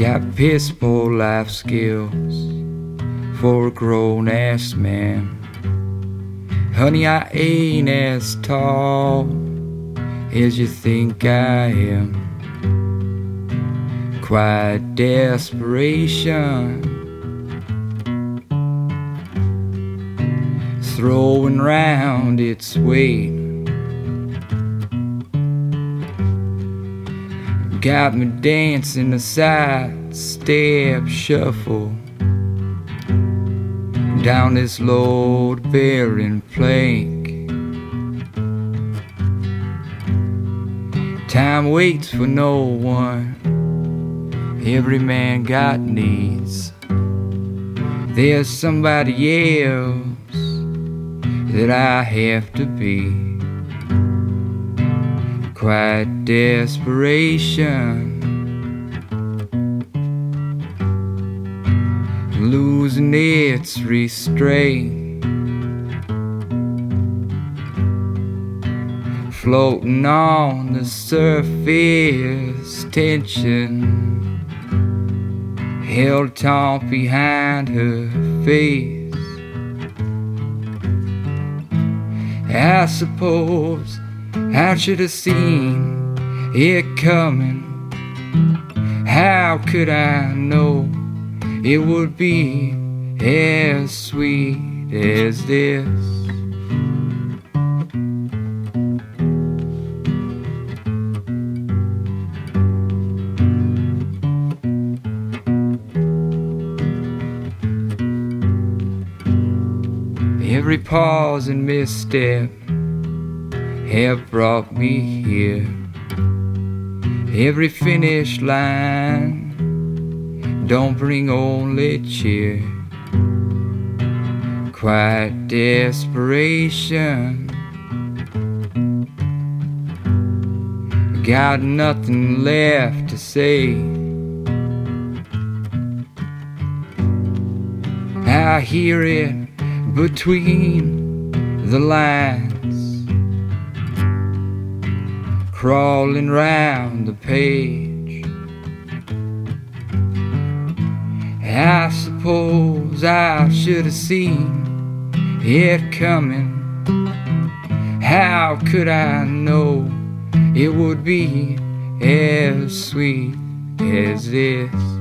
Got piss poor life skills for a grown ass man. Honey, I ain't as tall as you think I am. Quiet desperation. Throwing round its weight. Got me dancing a side step shuffle down this load bearing plank. Time waits for no one, every man got needs. There's somebody else that I have to be. Quiet desperation. losing its restraint. Floating on the surface, tension held taut behind her face. I suppose I should have seen it coming. How could I know? it would be as sweet as this. Every pause and misstep have brought me here. Every finish line don't bring only cheer. Quiet desperation. Got nothing left to say. I hear it between the lines, crawling round the page. I suppose I should have seen it coming. How could I know it would be as sweet as this?